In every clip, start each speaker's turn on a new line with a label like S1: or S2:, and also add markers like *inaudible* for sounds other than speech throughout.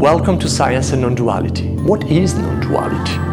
S1: Welcome to Science and Non-Duality. What is non-duality?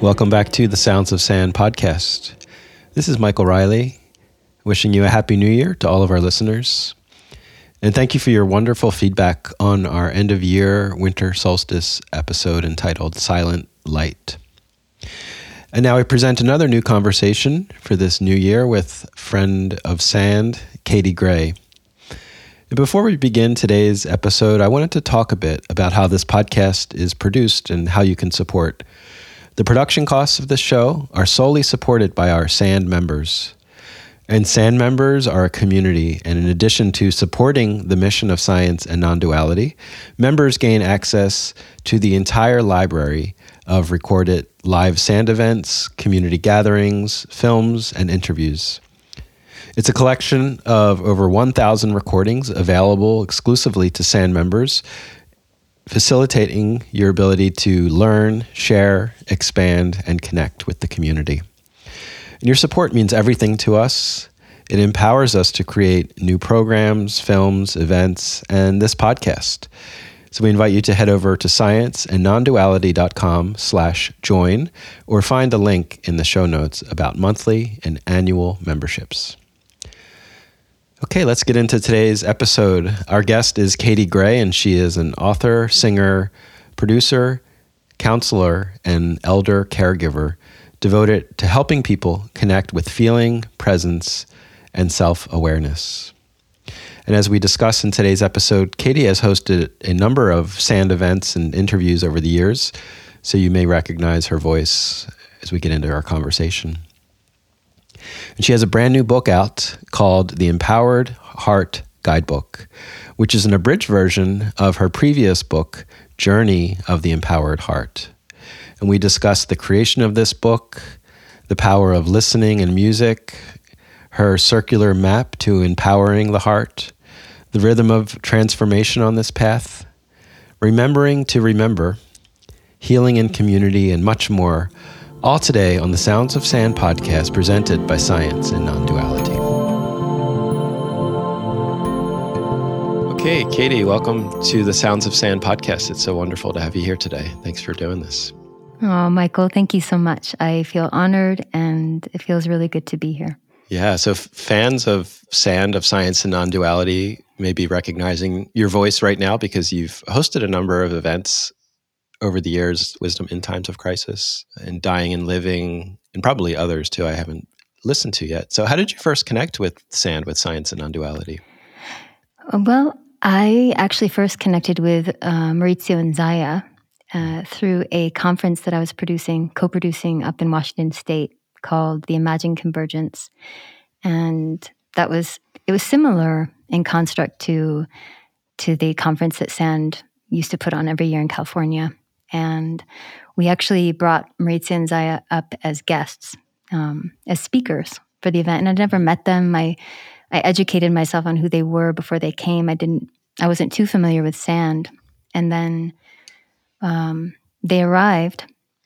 S2: Welcome back to the Sounds of Sand podcast. This is Michael Riley, wishing you a happy new year to all of our listeners. And thank you for your wonderful feedback on our end of year winter solstice episode entitled Silent Light. And now I present another new conversation for this new year with friend of sand, Katie Gray. And before we begin today's episode, I wanted to talk a bit about how this podcast is produced and how you can support the production costs of this show are solely supported by our SAND members. And SAND members are a community, and in addition to supporting the mission of science and non duality, members gain access to the entire library of recorded live SAND events, community gatherings, films, and interviews. It's a collection of over 1,000 recordings available exclusively to SAND members facilitating your ability to learn, share, expand, and connect with the community. And your support means everything to us. It empowers us to create new programs, films, events, and this podcast. So we invite you to head over to scienceandnonduality.com slash join or find the link in the show notes about monthly and annual memberships. Okay, let's get into today's episode. Our guest is Katie Gray, and she is an author, singer, producer, counselor, and elder caregiver devoted to helping people connect with feeling, presence, and self awareness. And as we discuss in today's episode, Katie has hosted a number of SAND events and interviews over the years, so you may recognize her voice as we get into our conversation. And she has a brand new book out called The Empowered Heart Guidebook, which is an abridged version of her previous book, Journey of the Empowered Heart. And we discuss the creation of this book, the power of listening and music, her circular map to empowering the heart, the rhythm of transformation on this path, remembering to remember, healing in community, and much more all today on the Sounds of Sand podcast presented by Science and Non Duality. Okay, Katie, welcome to the Sounds of Sand podcast. It's so wonderful to have you here today. Thanks for doing this.
S3: Oh, Michael, thank you so much. I feel honored and it feels really good to be here.
S2: Yeah, so fans of Sand, of Science and Non Duality, may be recognizing your voice right now because you've hosted a number of events over the years, Wisdom in Times of Crisis and Dying and Living, and probably others too, I haven't listened to yet. So, how did you first connect with SAND, with science and non duality?
S3: Well, I actually first connected with uh, Maurizio and Zaya uh, through a conference that I was producing, co producing up in Washington State called the Imagine Convergence. And that was, it was similar in construct to, to the conference that SAND used to put on every year in California. And we actually brought Maurizio and Zaya up as guests, um, as speakers for the event. And I'd never met them. I, I educated myself on who they were before they came. I didn't, I wasn't too familiar with sand. And then um, they arrived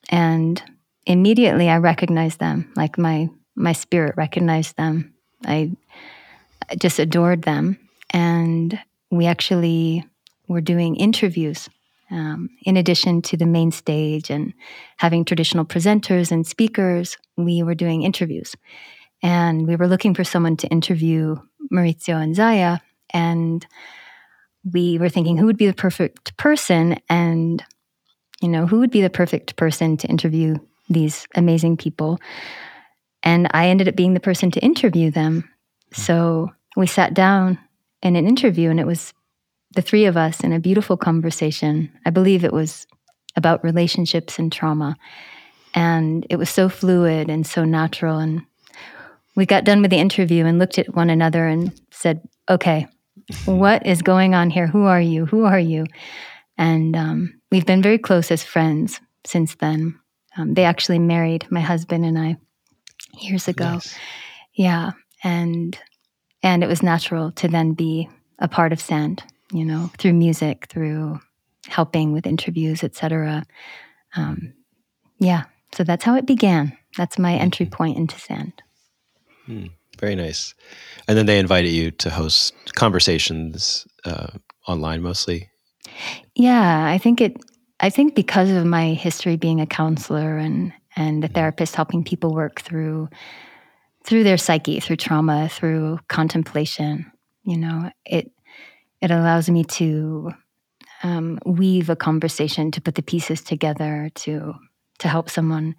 S3: and immediately I recognized them, like my, my spirit recognized them. I just adored them. And we actually were doing interviews um, in addition to the main stage and having traditional presenters and speakers, we were doing interviews. And we were looking for someone to interview Maurizio and Zaya. And we were thinking who would be the perfect person and, you know, who would be the perfect person to interview these amazing people. And I ended up being the person to interview them. So we sat down in an interview and it was the three of us in a beautiful conversation. I believe it was about relationships and trauma. And it was so fluid and so natural. And we got done with the interview and looked at one another and said, okay, *laughs* what is going on here? Who are you? Who are you? And um, we've been very close as friends since then. Um, they actually married my husband and I years ago. Nice. Yeah, and and it was natural to then be a part of Sand, you know, through music, through helping with interviews, etc. Um, yeah, so that's how it began. That's my entry mm-hmm. point into Sand.
S2: Hmm, very nice. And then they invited you to host conversations uh, online mostly.
S3: Yeah, I think it. I think because of my history being a counselor and and a mm-hmm. therapist helping people work through through their psyche, through trauma, through contemplation, you know, it it allows me to um, weave a conversation to put the pieces together to to help someone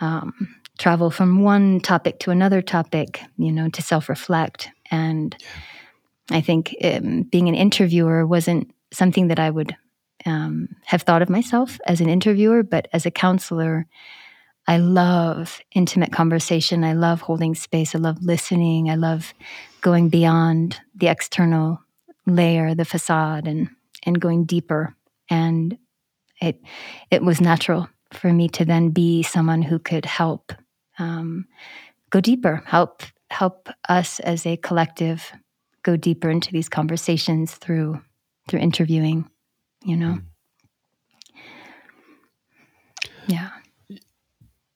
S3: um, travel from one topic to another topic, you know, to self reflect. And yeah. I think um, being an interviewer wasn't something that I would um, have thought of myself as an interviewer, but as a counselor, I love intimate conversation. I love holding space. I love listening. I love going beyond the external layer, the facade, and and going deeper. And it it was natural for me to then be someone who could help um, go deeper, help help us as a collective go deeper into these conversations through through interviewing. You know, mm. yeah.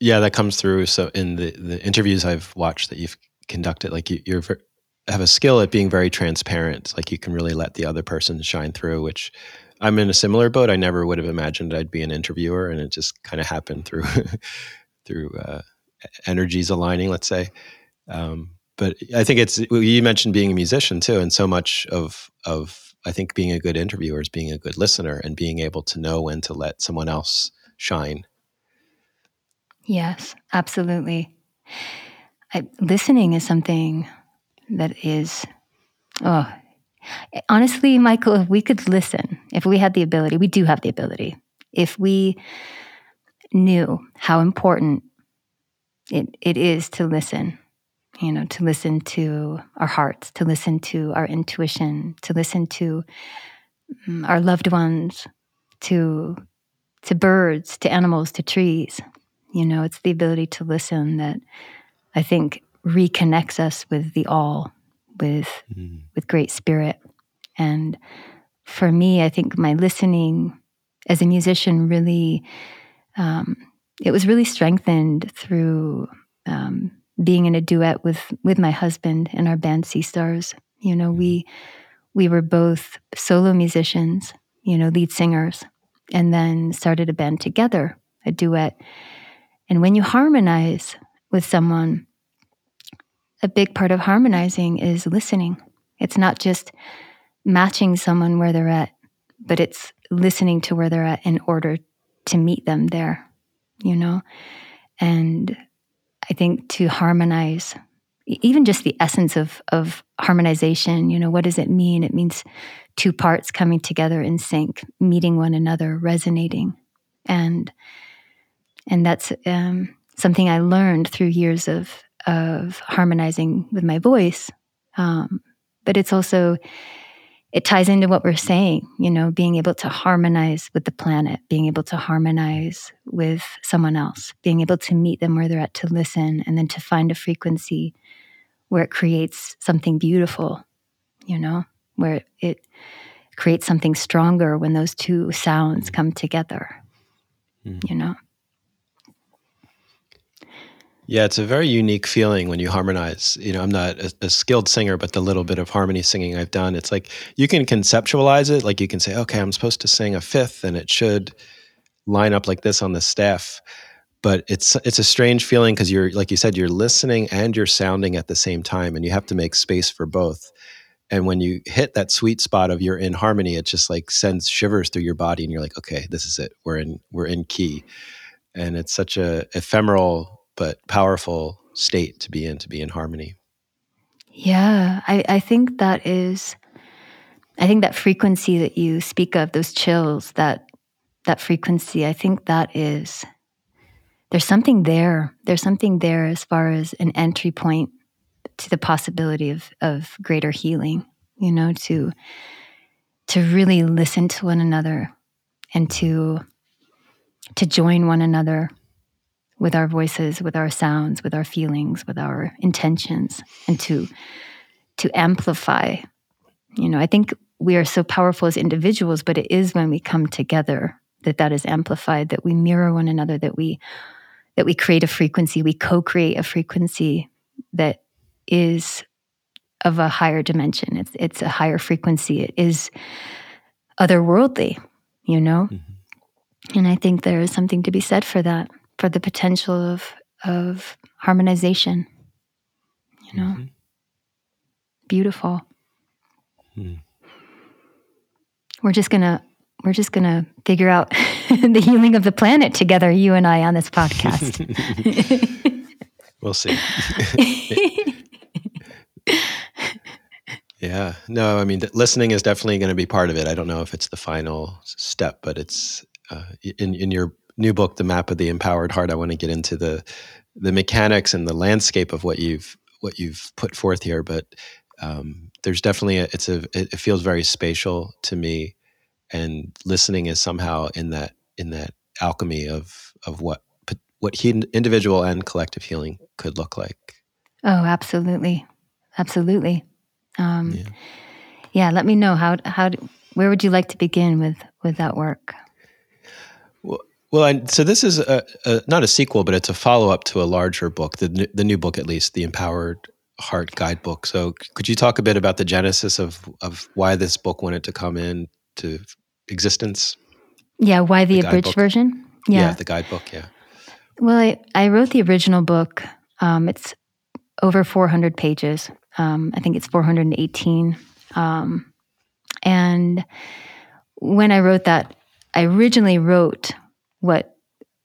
S2: Yeah, that comes through. So in the the interviews I've watched that you've conducted, like you, you're have a skill at being very transparent. Like you can really let the other person shine through, which I'm in a similar boat. I never would have imagined I'd be an interviewer, and it just kind of happened through *laughs* through uh, energies aligning, let's say. Um, but I think it's you mentioned being a musician too, and so much of of I think being a good interviewer is being a good listener and being able to know when to let someone else shine.
S3: Yes, absolutely. I, listening is something that is, oh, honestly, Michael, if we could listen, if we had the ability, we do have the ability, if we knew how important it, it is to listen, you know, to listen to our hearts, to listen to our intuition, to listen to mm, our loved ones, to to birds, to animals, to trees. You know, it's the ability to listen that I think reconnects us with the all, with mm. with great spirit. And for me, I think my listening as a musician really um, it was really strengthened through um, being in a duet with with my husband and our band Sea Stars. You know, we we were both solo musicians, you know, lead singers, and then started a band together, a duet. And when you harmonize with someone, a big part of harmonizing is listening. It's not just matching someone where they're at, but it's listening to where they're at in order to meet them there, you know? And I think to harmonize, even just the essence of, of harmonization, you know, what does it mean? It means two parts coming together in sync, meeting one another, resonating. And and that's um, something I learned through years of of harmonizing with my voice. Um, but it's also, it ties into what we're saying, you know, being able to harmonize with the planet, being able to harmonize with someone else, being able to meet them where they're at to listen, and then to find a frequency where it creates something beautiful, you know, where it creates something stronger when those two sounds come together, mm. you know.
S2: Yeah, it's a very unique feeling when you harmonize. You know, I'm not a, a, skilled singer, but the little bit of harmony singing I've done, it's like you can conceptualize it. Like you can say, okay, I'm supposed to sing a fifth, and it should line up like this on the staff. But it's it's a strange feeling because you're like you said, you're listening and you're sounding at the same time, and you have to make space for both. And when you hit that sweet spot of you're in harmony, it just like sends shivers through your body, and you're like, okay, this is it. We're in we're in key, and it's such a ephemeral but powerful state to be in, to be in harmony.
S3: Yeah, I, I think that is, I think that frequency that you speak of, those chills, that that frequency, I think that is, there's something there. There's something there as far as an entry point to the possibility of of greater healing. You know, to to really listen to one another and to to join one another with our voices, with our sounds, with our feelings, with our intentions, and to to amplify. You know, I think we are so powerful as individuals, but it is when we come together that that is amplified, that we mirror one another, that we that we create a frequency, we co-create a frequency that is of a higher dimension. It's it's a higher frequency. It is otherworldly, you know? Mm-hmm. And I think there is something to be said for that, for the potential of of harmonization. You know? Mm-hmm. Beautiful. Mm. We're just gonna we're just gonna figure out *laughs* the healing of the planet together, you and I on this podcast. *laughs*
S2: we'll see. *laughs* Yeah. No, I mean, listening is definitely going to be part of it. I don't know if it's the final step, but it's uh, in in your new book, The Map of the Empowered Heart. I want to get into the the mechanics and the landscape of what you've what you've put forth here, but um, there's definitely a, it's a it feels very spatial to me, and listening is somehow in that in that alchemy of of what what he, individual and collective healing could look like.
S3: Oh, absolutely, absolutely. Um, yeah. yeah. let me know how how where would you like to begin with with that work?
S2: Well, I, so this is a, a, not a sequel, but it's a follow up to a larger book, the the new book at least, the Empowered Heart Guidebook. So, could you talk a bit about the genesis of of why this book wanted to come into existence?
S3: Yeah, why the, the abridged version?
S2: Yeah. yeah. the guidebook. Yeah.
S3: Well, I, I wrote the original book. Um, it's over 400 pages. Um, I think it's 418. Um, and when I wrote that, I originally wrote what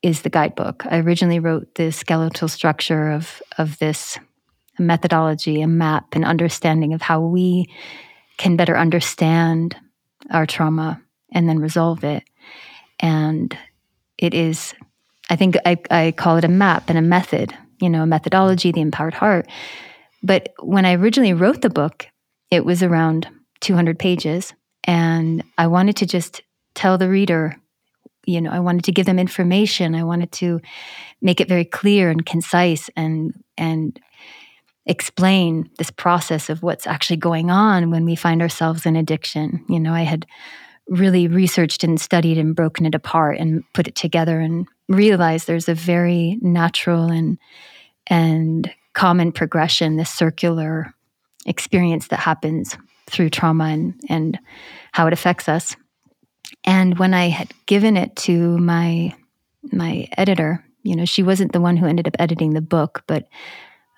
S3: is the guidebook. I originally wrote the skeletal structure of of this methodology, a map, an understanding of how we can better understand our trauma and then resolve it. And it is, I think I, I call it a map and a method, you know, a methodology, the empowered heart. But when I originally wrote the book, it was around 200 pages. And I wanted to just tell the reader, you know, I wanted to give them information. I wanted to make it very clear and concise and, and explain this process of what's actually going on when we find ourselves in addiction. You know, I had really researched and studied and broken it apart and put it together and realized there's a very natural and and common progression, this circular experience that happens through trauma and, and how it affects us. And when I had given it to my my editor, you know, she wasn't the one who ended up editing the book, but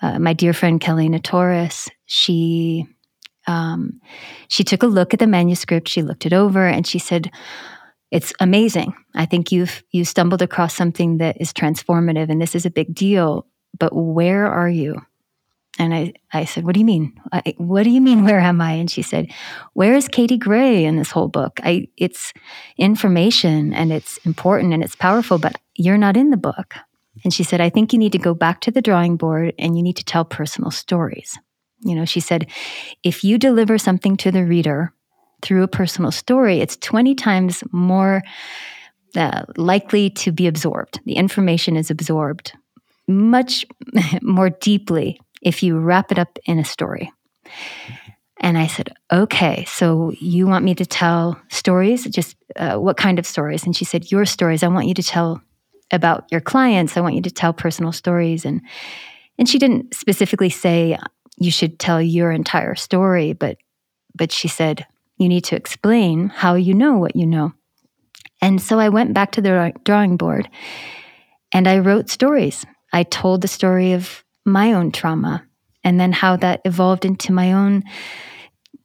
S3: uh, my dear friend Kelly Torres, she um, she took a look at the manuscript, she looked it over, and she said, "It's amazing. I think you've you stumbled across something that is transformative, and this is a big deal but where are you? And I, I said, What do you mean? I, what do you mean, where am I? And she said, Where is Katie Gray in this whole book? I, it's information and it's important and it's powerful, but you're not in the book. And she said, I think you need to go back to the drawing board and you need to tell personal stories. You know, she said, if you deliver something to the reader through a personal story, it's 20 times more uh, likely to be absorbed. The information is absorbed much *laughs* more deeply if you wrap it up in a story. And I said, okay, so you want me to tell stories? Just uh, what kind of stories? And she said, your stories. I want you to tell about your clients. I want you to tell personal stories. And and she didn't specifically say you should tell your entire story, but but she said you need to explain how you know what you know. And so I went back to the drawing board and I wrote stories. I told the story of my own trauma and then how that evolved into my own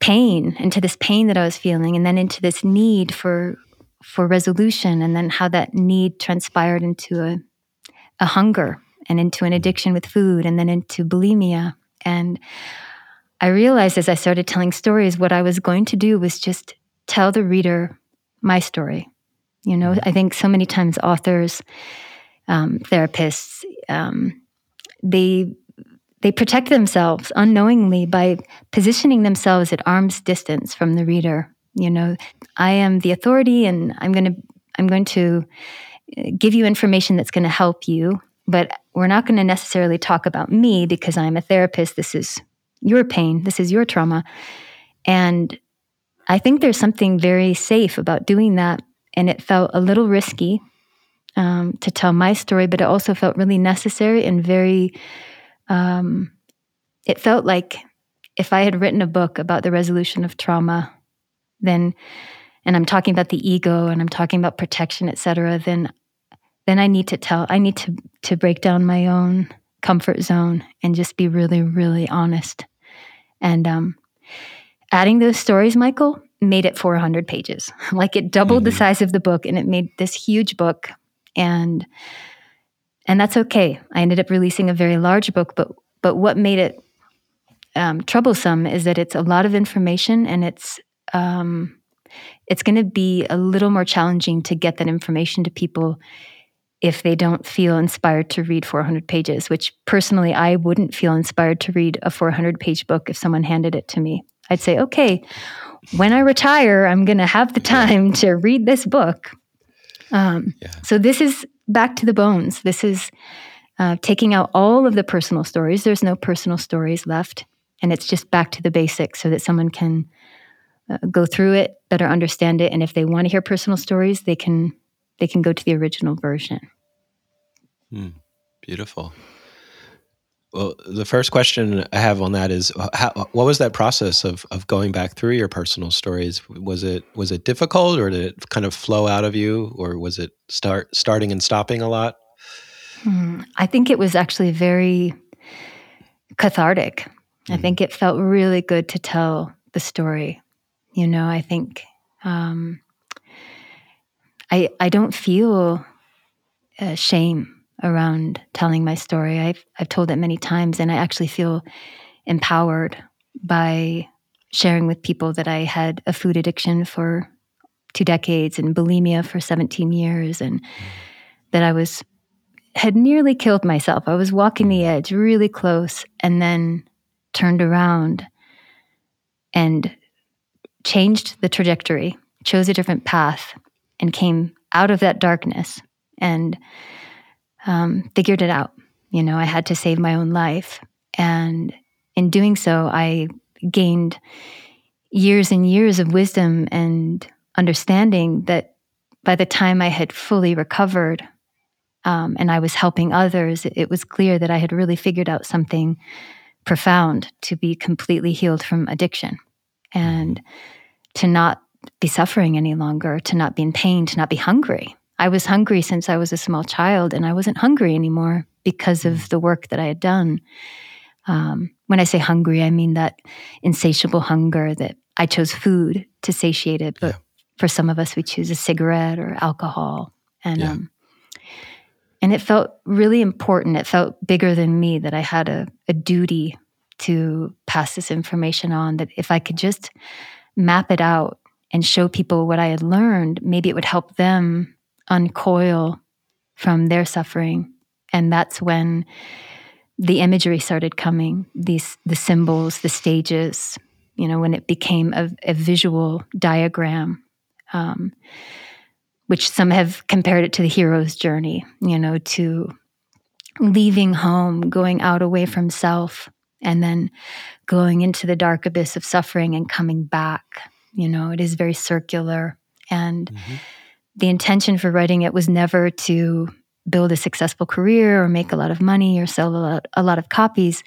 S3: pain, into this pain that I was feeling, and then into this need for for resolution, and then how that need transpired into a, a hunger and into an addiction with food, and then into bulimia. And I realized as I started telling stories, what I was going to do was just tell the reader my story. You know, I think so many times authors um, therapists, um, they they protect themselves unknowingly by positioning themselves at arm's distance from the reader. You know, I am the authority, and I'm going to I'm going to uh, give you information that's going to help you, but we're not going to necessarily talk about me because I'm a therapist. This is your pain, this is your trauma. And I think there's something very safe about doing that. And it felt a little risky um, to tell my story, but it also felt really necessary and very, um, it felt like if I had written a book about the resolution of trauma, then, and I'm talking about the ego and I'm talking about protection, et cetera, then, then I need to tell, I need to, to break down my own comfort zone and just be really, really honest. And um, adding those stories, Michael, made it 400 pages. *laughs* like it doubled mm-hmm. the size of the book and it made this huge book. And and that's okay. I ended up releasing a very large book, but but what made it um, troublesome is that it's a lot of information and it's um, it's going to be a little more challenging to get that information to people if they don't feel inspired to read 400 pages, which personally I wouldn't feel inspired to read a 400 page book if someone handed it to me. I'd say, okay, when I retire, I'm going to have the time to read this book. Um, yeah. So this is back to the bones. This is uh, taking out all of the personal stories. There's no personal stories left. And it's just back to the basics so that someone can uh, go through it, better understand it. And if they want to hear personal stories, they can they can go to the original version.
S2: Hmm. Beautiful. Well, the first question I have on that is, how, what was that process of of going back through your personal stories? Was it was it difficult, or did it kind of flow out of you, or was it start starting and stopping a lot?
S3: Hmm. I think it was actually very cathartic. Mm. I think it felt really good to tell the story. You know, I think um, I I don't feel uh, shame around telling my story. I've I've told it many times, and I actually feel empowered by sharing with people that I had a food addiction for two decades and bulimia for 17 years, and that I was had nearly killed myself. I was walking the edge, really close, and then turned around and changed the trajectory, chose a different path, and came out of that darkness and um, figured it out. You know, I had to save my own life. And in doing so, I gained years and years of wisdom and understanding that by the time I had fully recovered um, and I was helping others, it was clear that I had really figured out something profound to be completely healed from addiction and to not be suffering any longer, to not be in pain, to not be hungry. I was hungry since I was a small child, and I wasn't hungry anymore because of mm. the work that I had done. Um, when I say hungry, I mean that insatiable hunger that I chose food to satiate it, but yeah. for some of us, we choose a cigarette or alcohol, and yeah. um, and it felt really important. It felt bigger than me that I had a, a duty to pass this information on. That if I could just map it out and show people what I had learned, maybe it would help them uncoil from their suffering. And that's when the imagery started coming, these the symbols, the stages, you know, when it became a, a visual diagram, um, which some have compared it to the hero's journey, you know, to leaving home, going out away from self, and then going into the dark abyss of suffering and coming back. You know, it is very circular. And mm-hmm the intention for writing it was never to build a successful career or make a lot of money or sell a lot, a lot of copies.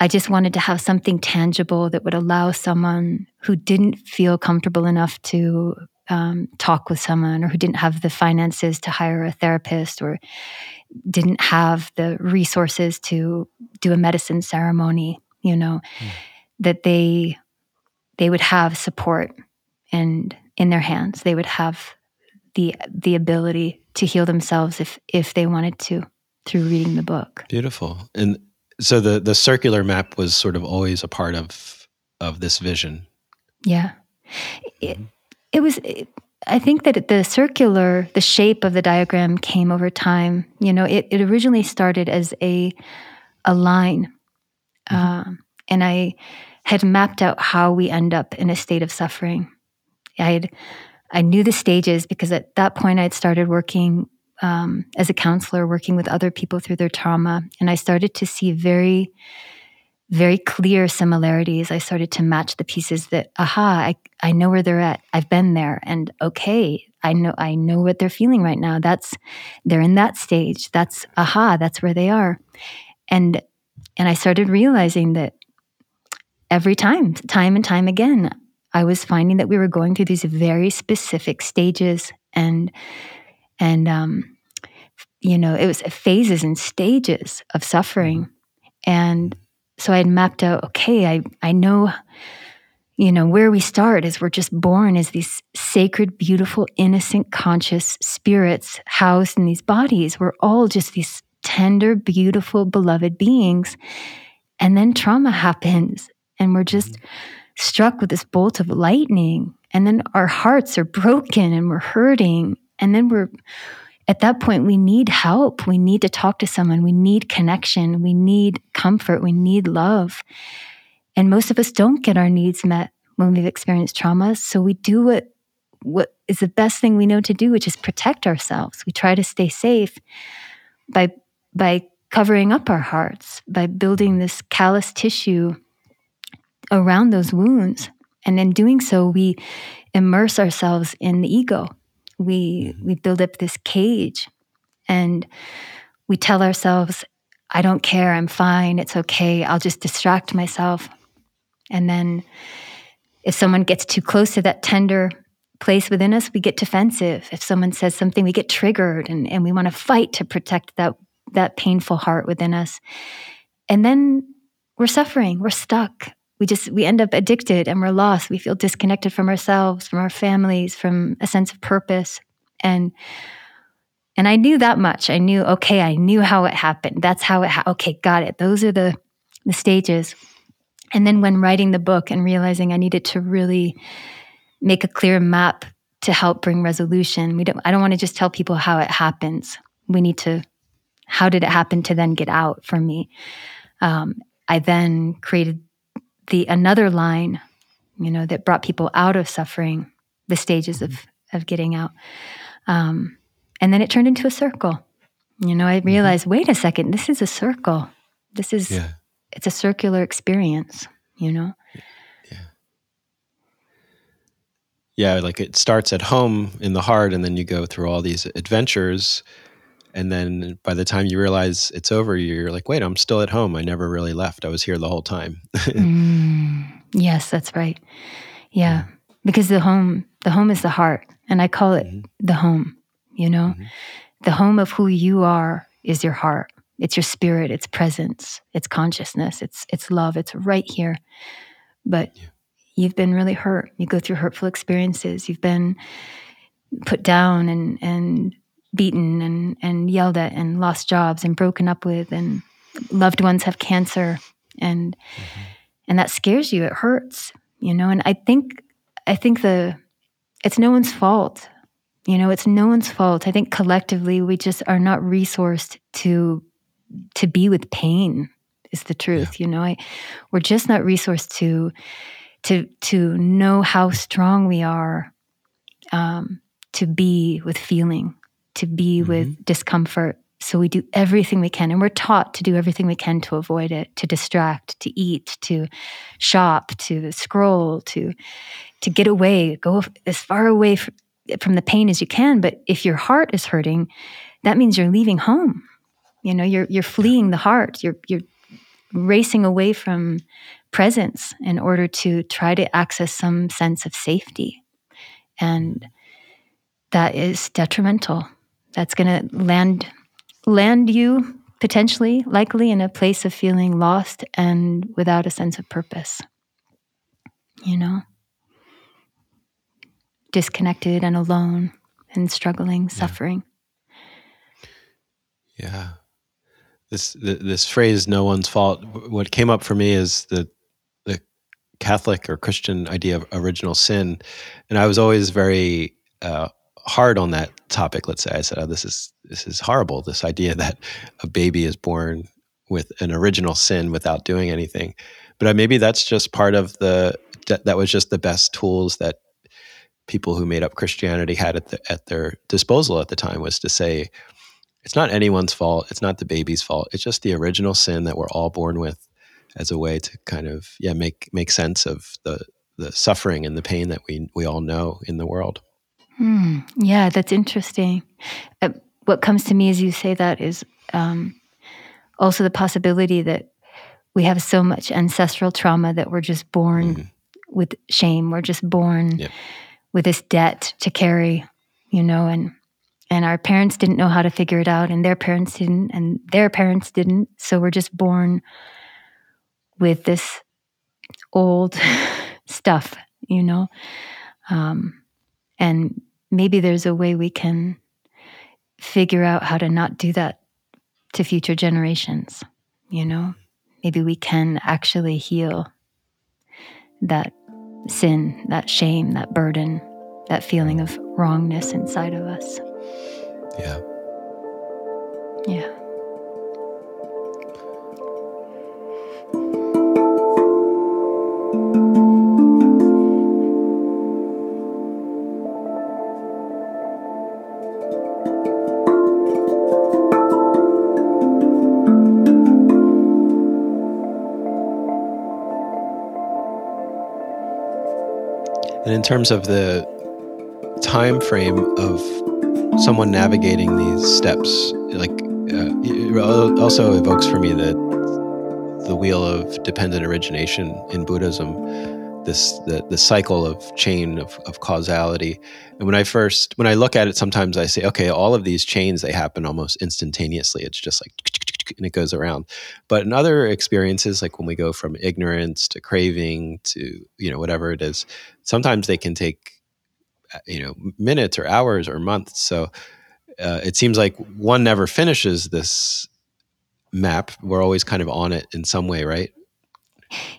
S3: I just wanted to have something tangible that would allow someone who didn't feel comfortable enough to um, talk with someone or who didn't have the finances to hire a therapist or didn't have the resources to do a medicine ceremony, you know, mm. that they they would have support and in their hands. They would have the the ability to heal themselves if if they wanted to through reading the book.
S2: Beautiful. And so the the circular map was sort of always a part of of this vision.
S3: Yeah. It, it was it, I think that the circular, the shape of the diagram came over time. You know, it, it originally started as a a line, mm-hmm. Um, and I had mapped out how we end up in a state of suffering. I had I knew the stages because at that point I'd started working um, as a counselor, working with other people through their trauma, and I started to see very, very clear similarities. I started to match the pieces that, aha, I, I know where they're at. I've been there, and okay, I know I know what they're feeling right now. That's they're in that stage. That's aha, that's where they are. And and I started realizing that every time, time and time again, I was finding that we were going through these very specific stages and and um, you know it was phases and stages of suffering. And so i had mapped out okay i i know you know where we start is we're just born as these sacred beautiful innocent conscious spirits housed in these bodies. We're all just these tender beautiful beloved beings. And then trauma happens and we're just mm-hmm. Struck with this bolt of lightning and then our hearts are broken and we're hurting and then we're at that point we need help. We need to talk to someone. We need connection. We need comfort. We need love. And most of us don't get our needs met when we've experienced trauma so we do what what is the best thing we know to do which is protect ourselves. We try to stay safe by by covering up our hearts by building this callous tissue around those wounds. And in doing so we immerse ourselves in the ego. We mm-hmm. we build up this cage and we tell ourselves i don't care. I'm fine. It's okay. I'll just distract myself. And then if someone gets too close to that tender place within us we get defensive. If someone says something we get triggered and, and we want to fight to protect that that painful heart within us. And then we're suffering. We're stuck we just we end up addicted and we're lost. We feel disconnected from ourselves from our families from a sense of purpose. And and i knew that much. I knew okay i knew how it happened. That's how it ha- okay got it. Those are the the stages. And then when writing the book and realizing i needed to really make a clear map to help bring resolution we don't i don't want to just tell people how it happens. We need to how did it happen to then get out for me? Um, i then created the another line, you know, that brought people out of suffering, the stages of of getting out. Um, and then it turned into a circle. You know, I mm-hmm. realized, mm-hmm. wait a second, this is a circle. This is yeah. it's a circular experience, you know?
S2: Yeah. Yeah, like it starts at home in the heart and then you go through all these adventures and then by the time you realize it's over you're like wait i'm still at home. I never really left. I was here the whole time. *laughs*
S3: Mm, yes that's right. Yeah. yeah. because the home the home is the heart and i call it mm-hmm. the home you know? Mm-hmm. the home of who you are is your heart. It's your spirit. It's presence. It's consciousness. It's it's love. It's right here. But yeah. you've been really hurt. You go through hurtful experiences. You've been put down and and beaten and, and yelled at and lost jobs and broken up with and loved ones have cancer and mm-hmm. and that scares you it hurts you know and i think i think the it's no one's fault you know it's no one's fault i think collectively we just are not resourced to to be with pain is the truth yeah. you know I, we're just not resourced to to to know how strong we are um, to be with feeling to be mm-hmm. with discomfort. So we do everything we can, and we're taught to do everything we can to avoid it, to distract, to eat, to shop, to scroll, to to get away, go as far away from the pain as you can. But if your heart is hurting, that means you're leaving home. You know, you're you're fleeing the heart. You're you're racing away from presence in order to try to access some sense of safety, and that is detrimental that's going to land land you potentially likely in a place of feeling lost and without a sense of purpose you know? Disconnected and alone and struggling yeah. suffering.
S2: Yeah. This this phrase no one's fault what came up for me is the the catholic or christian idea of original sin. And i was always very uh, hard on that topic, let's say I said, "Oh, this is this is horrible. This idea that a baby is born with an original sin without doing anything." But uh, maybe that's just part of the that, that was just the best tools that people who made up Christianity had at, the, at their disposal at the time was to say, it's not anyone's fault. It's not the baby's fault. It's just the original sin that we're all born with, as a way to kind of yeah make make sense of the the suffering and the pain that we we all know in the world.
S3: Hmm. Yeah, that's interesting. Uh, what comes to me as you say that is um, also the possibility that we have so much ancestral trauma that we're just born mm-hmm. with shame. We're just born yep. with this debt to carry, you know, and and our parents didn't know how to figure it out, and their parents didn't, and their parents didn't. So we're just born with this old *laughs* stuff, you know. Um, and maybe there's a way we can figure out how to not do that to future generations, you know? Maybe we can actually heal that sin, that shame, that burden, that feeling of wrongness inside of us.
S2: Yeah.
S3: Yeah.
S2: And in terms of the time frame of someone navigating these steps, like uh, also evokes for me the the wheel of dependent origination in Buddhism, this the the cycle of chain of, of causality. And when I first when I look at it, sometimes I say, okay, all of these chains they happen almost instantaneously. It's just like and it goes around. But in other experiences, like when we go from ignorance to craving to you know whatever it is, sometimes they can take uh, you know minutes or hours or months. So uh, it seems like one never finishes this map. We're always kind of on it in some way, right?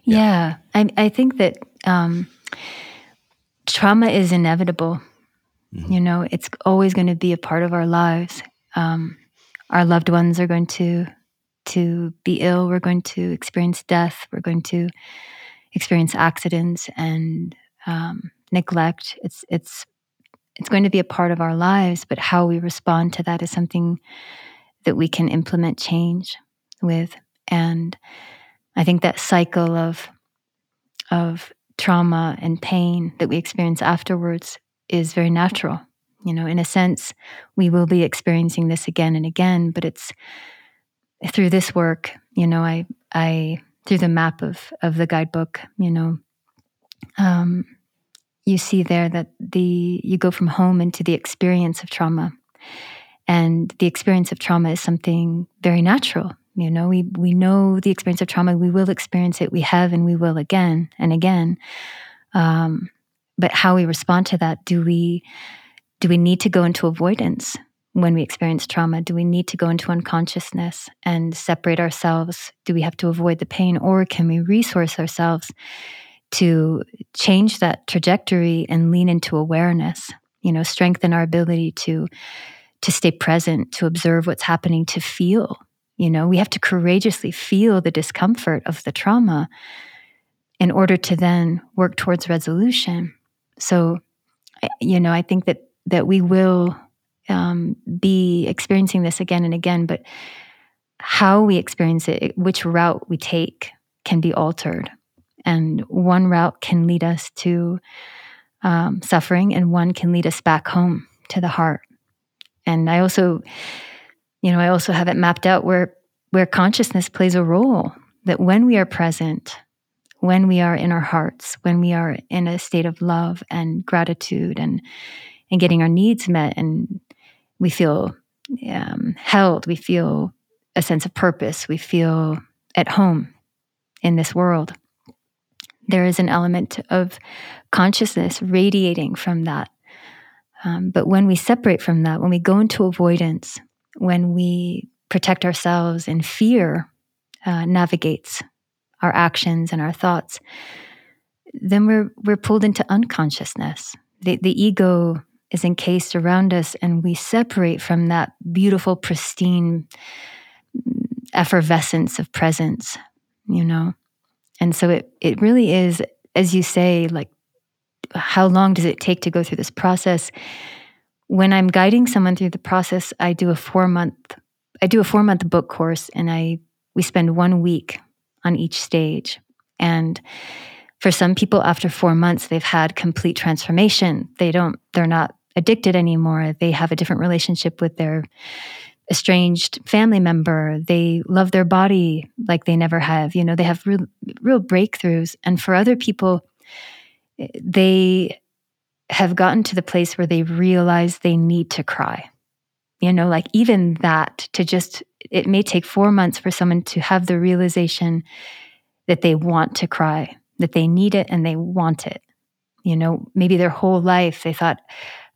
S3: Yeah, yeah. I, I think that um, trauma is inevitable. Mm-hmm. You know, it's always going to be a part of our lives. Um, our loved ones are going to to be ill. We're going to experience death. We're going to experience accidents and um, neglect. It's it's it's going to be a part of our lives, but how we respond to that is something that we can implement change with. And I think that cycle of of trauma and pain that we experience afterwards is very natural. You know, in a sense, we will be experiencing this again and again, but it's through this work, you know, I I through the map of of the guidebook, you know, um, you see there that the you go from home into the experience of trauma, and the experience of trauma is something very natural. You know, we we know the experience of trauma. We will experience it. We have, and we will again and again. Um, but how we respond to that? Do we do we need to go into avoidance? When we experience trauma? Do we need to go into unconsciousness and separate ourselves? Do we have to avoid the pain, or can we resource ourselves to change that trajectory and lean into awareness? You know, strengthen our ability to to stay present, to observe what's happening, to feel. You know, we have to courageously feel the discomfort of the trauma in order to then work towards resolution. So, you know, I think that that we will um, be experiencing this again and again, but how we experience it, which route we take, can be altered. And one route can lead us to um, suffering, and one can lead us back home to the heart. And I also, you know, I also have it mapped out where where consciousness plays a role. That when we are present, when we are in our hearts, when we are in a state of love and gratitude and and getting our needs met and we feel um, held, we feel a sense of purpose, we feel at home in this world. There is an element of consciousness radiating from that. Um, but when we separate from that, when we go into avoidance, when we protect ourselves and fear uh, navigates our actions and our thoughts, then we're we're pulled into unconsciousness. The the ego is encased around us and we separate from that beautiful, pristine effervescence of presence, you know? And so it, it really is, as you say, like how long does it take to go through this process? When I'm guiding someone through the process, I do a four month I do a four month book course, and I we spend one week on each stage. And for some people, after four months, they've had complete transformation. They don't they're not addicted anymore. They have a different relationship with their estranged family member. They love their body like they never have. You know, they have real, real breakthroughs. And for other people, they have gotten to the place where they realize they need to cry. You know, like even that to just, it may take four months for someone to have the realization that they want to cry, that they need it and they want it. You know, maybe their whole life they thought,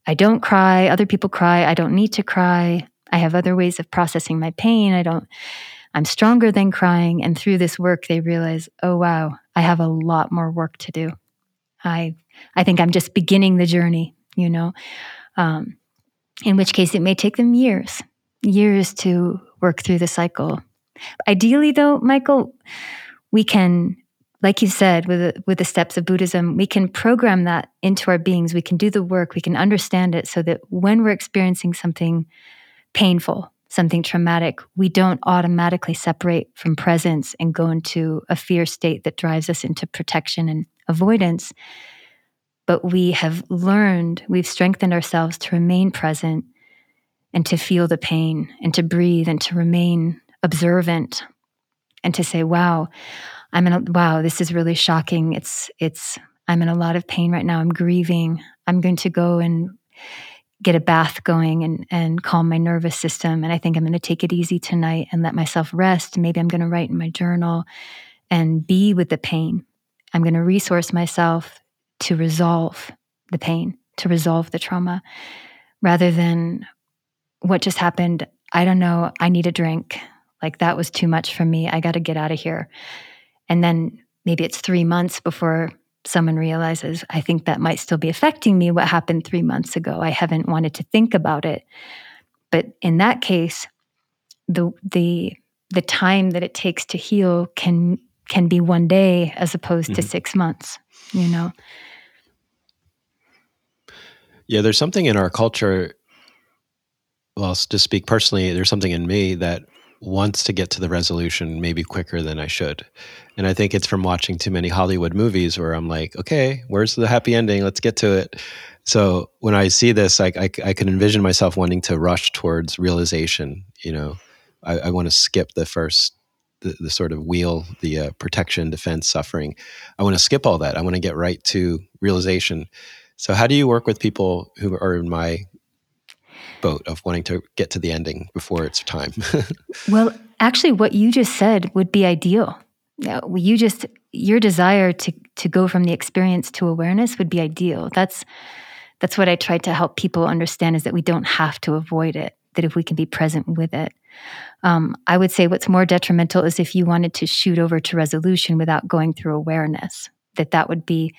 S3: I don't cry, other people cry, I don't need to cry. I have other ways of processing my pain. I don't, I'm stronger than crying. And through this work, they realize, oh, wow, I have a lot more work to do. I, I think I'm just beginning the journey, you know, um, in which case it may take them years, years to work through the cycle. Ideally, though, Michael, we can like you said with with the steps of buddhism we can program that into our beings we can do the work we can understand it so that when we're experiencing something painful, something traumatic, we don't automatically separate from presence and go into a fear state that drives us into protection and avoidance. But we have learned, we've strengthened ourselves to remain present and to feel the pain and to breathe and to remain observant and to say, wow, I'm in a, wow, this is really shocking. It's, it's, I'm in a lot of pain right now. I'm grieving. I'm going to go and get a bath going and, and calm my nervous system. And I think I'm going to take it easy tonight and let myself rest. Maybe I'm going to write in my journal and be with the pain. I'm going to resource myself to resolve the pain, to resolve the trauma, rather than what just happened. I don't know. I need a drink. Like that was too much for me. I got to get out of here. And then maybe it's three months before someone realizes, I think that might still be affecting me, what happened three months ago. I haven't wanted to think about it. But in that case, the the the time that it takes to heal can can be one day as opposed mm-hmm. to six months, you know.
S2: Yeah, there's something in our culture. Well, to speak personally, there's something in me that wants to get to the resolution maybe quicker than I should. And I think it's from watching too many Hollywood movies where I'm like, okay, where's the happy ending? Let's get to it. So when I see this, I, I, I can envision myself wanting to rush towards realization. You know, I, I want to skip the first, the, the sort of wheel, the uh, protection, defense, suffering. I want to skip all that. I want to get right to realization. So how do you work with people who are in my of wanting to get to the ending before it's time. *laughs*
S3: well, actually, what you just said would be ideal. You just your desire to to go from the experience to awareness would be ideal. That's that's what I try to help people understand is that we don't have to avoid it. That if we can be present with it, um, I would say what's more detrimental is if you wanted to shoot over to resolution without going through awareness. That that would be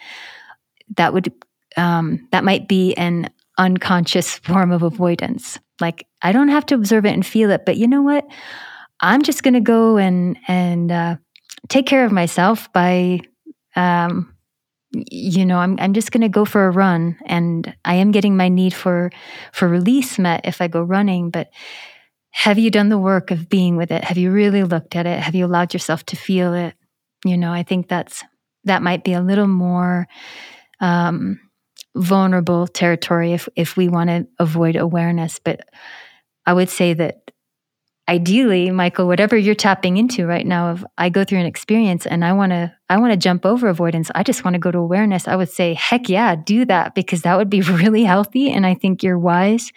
S3: that would um, that might be an unconscious *laughs* form of avoidance. Like I don't have to observe it and feel it, but you know what? I'm just going to go and and uh, take care of myself by, um, you know, I'm I'm just going to go for a run, and I am getting my need for for release met if I go running. But have you done the work of being with it? Have you really looked at it? Have you allowed yourself to feel it? You know, I think that's that might be a little more um, vulnerable territory if if we want to avoid awareness. But i would say that ideally michael whatever you're tapping into right now of i go through an experience and i want to i want to jump over avoidance. I just want to go to awareness. I would say heck yeah do that because that would be *laughs* really healthy and i think you're wise.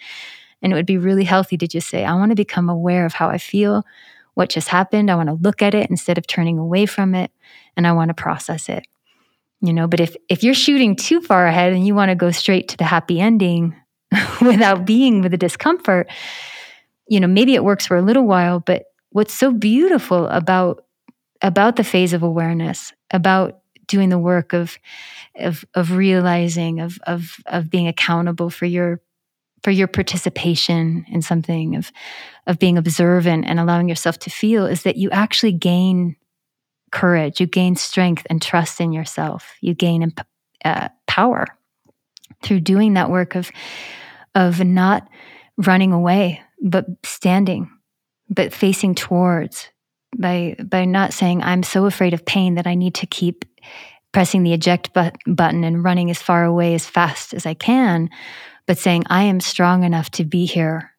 S3: And it would be really healthy to just say i want to become aware of how i feel what just happened. I want to look at it instead of turning away from it and i want to process it you know but if if you're shooting too far ahead and you want to go straight to the happy ending *laughs* without being with the discomfort you know maybe it works for a little while but what's so beautiful about about the phase of awareness about doing the work of of of realizing of of of being accountable for your for your participation in something of of being observant and allowing yourself to feel is that you actually gain courage, you gain strength and trust in yourself, you gain uh, power, through doing that work of of not running away, but standing, but facing towards, by by not saying I'm so afraid of pain that I need to keep pressing the eject but- button and running as far away as fast as I can, but saying I am strong enough to be here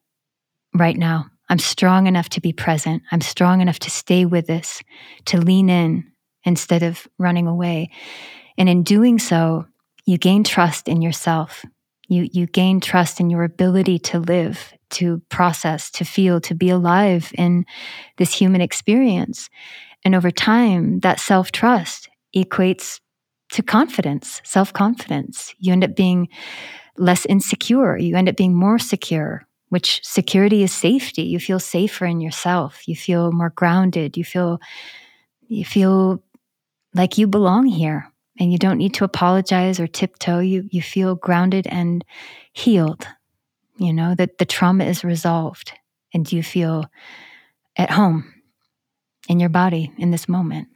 S3: right now. I'm strong enough to be present. I'm strong enough to stay with this, to lean in instead of running away. And in doing so, you gain trust in yourself. You, you gain trust in your ability to live to process, to feel, to be alive in this human experience. And over time, that self trust equates to confidence, self confidence. You end up being less insecure. You end up being more secure, which security is safety. You feel safer in yourself. You feel more grounded. You feel, you feel like you belong here and you don't need to apologize or tiptoe. You, you feel grounded and healed you know, that the trauma is resolved and you feel at home in your body in this moment.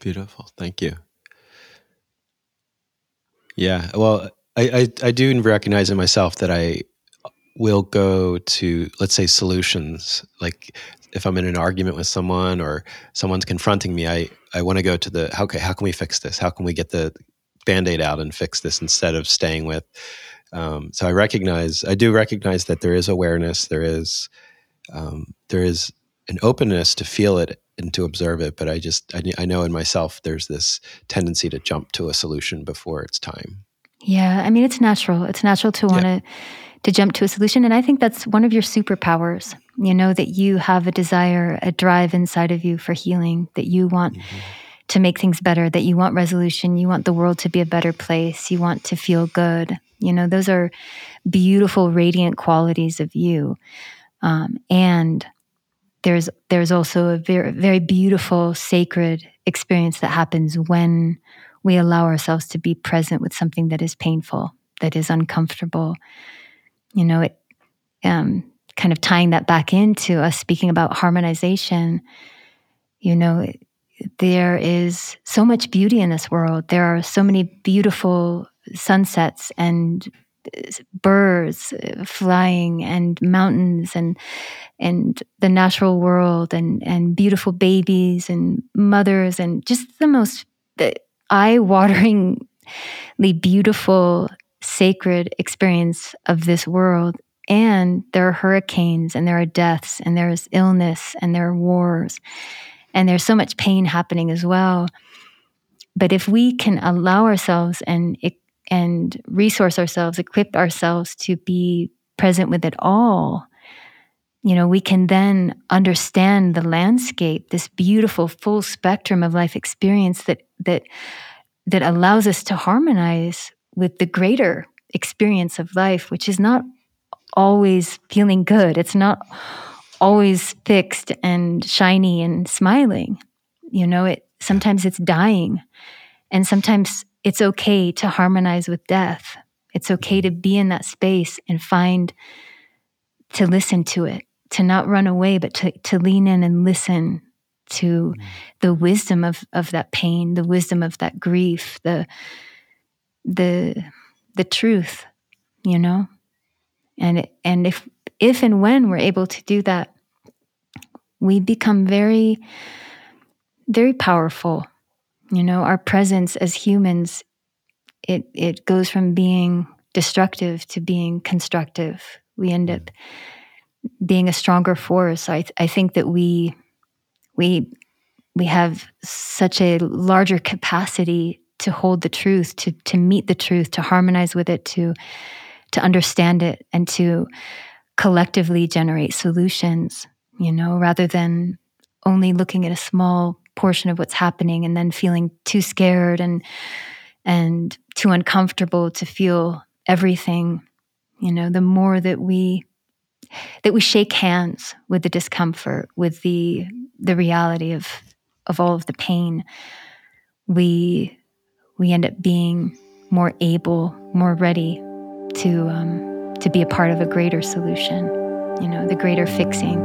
S2: Beautiful. Thank you. Yeah. Well, I, I, I do recognize in myself that I will go to, let's say, solutions. Like if I'm in an argument with someone or someone's confronting me, I, I want to go to the, okay, how can we fix this? How can we get the band aid out and fix this instead of staying with, um, so I recognize, I do recognize that there is awareness, there is, um, there is an openness to feel it and to observe it. But I just, I, I know in myself, there's this tendency to jump to a solution before it's time.
S3: Yeah, I mean, it's natural. It's natural to want to yeah. To jump to a solution, and I think that's one of your superpowers. You know that you have a desire, a drive inside of you for healing. That you want. Mm-hmm to make things better, that you want resolution, you want the world to be a better place, you want to feel good. You know, those are beautiful, radiant qualities of you. Um, and there's there's also a very very beautiful, sacred experience that happens when we allow ourselves to be present with something that is painful, that is uncomfortable. You know, it um, kind of tying that back into us speaking about harmonization. You know, there is so much beauty in this world. There are so many beautiful sunsets and birds flying and mountains and and the natural world and and beautiful babies and mothers and just the most eye-wateringly beautiful sacred experience of this world and there are hurricanes and there are deaths and there's illness and there are wars and there's so much pain happening as well. But if we can allow ourselves and and resource ourselves equip ourselves to be present with it all you know we can then understand the landscape this beautiful full spectrum of life experience that that that allows us to harmonize with the greater experience of life which is not always feeling good it's not always fixed and shiny and smiling. You know, it sometimes it's dying. And sometimes it's okay to harmonize with death. It's okay to be in that space and find to listen to it, to not run away, but to, to lean in and listen to mm. the wisdom of, of that pain, the wisdom of that grief, the the the truth, you know? And and if if and when we're able to do that, we become very, very powerful. You know, our presence as humans, it it goes from being destructive to being constructive. We end up being a stronger force. I I think that we we we have such a larger capacity to hold the truth, to to meet the truth, to harmonize with it, to to understand it, and to collectively generate solutions, you know, rather than only looking at a small portion of what's happening and then feeling too scared and and too uncomfortable to feel everything. You know the more that we that we shake hands with the discomfort with the the reality of of all of the pain we we end up being more able more ready to um, to be a part of a greater solution, you know, the greater fixing.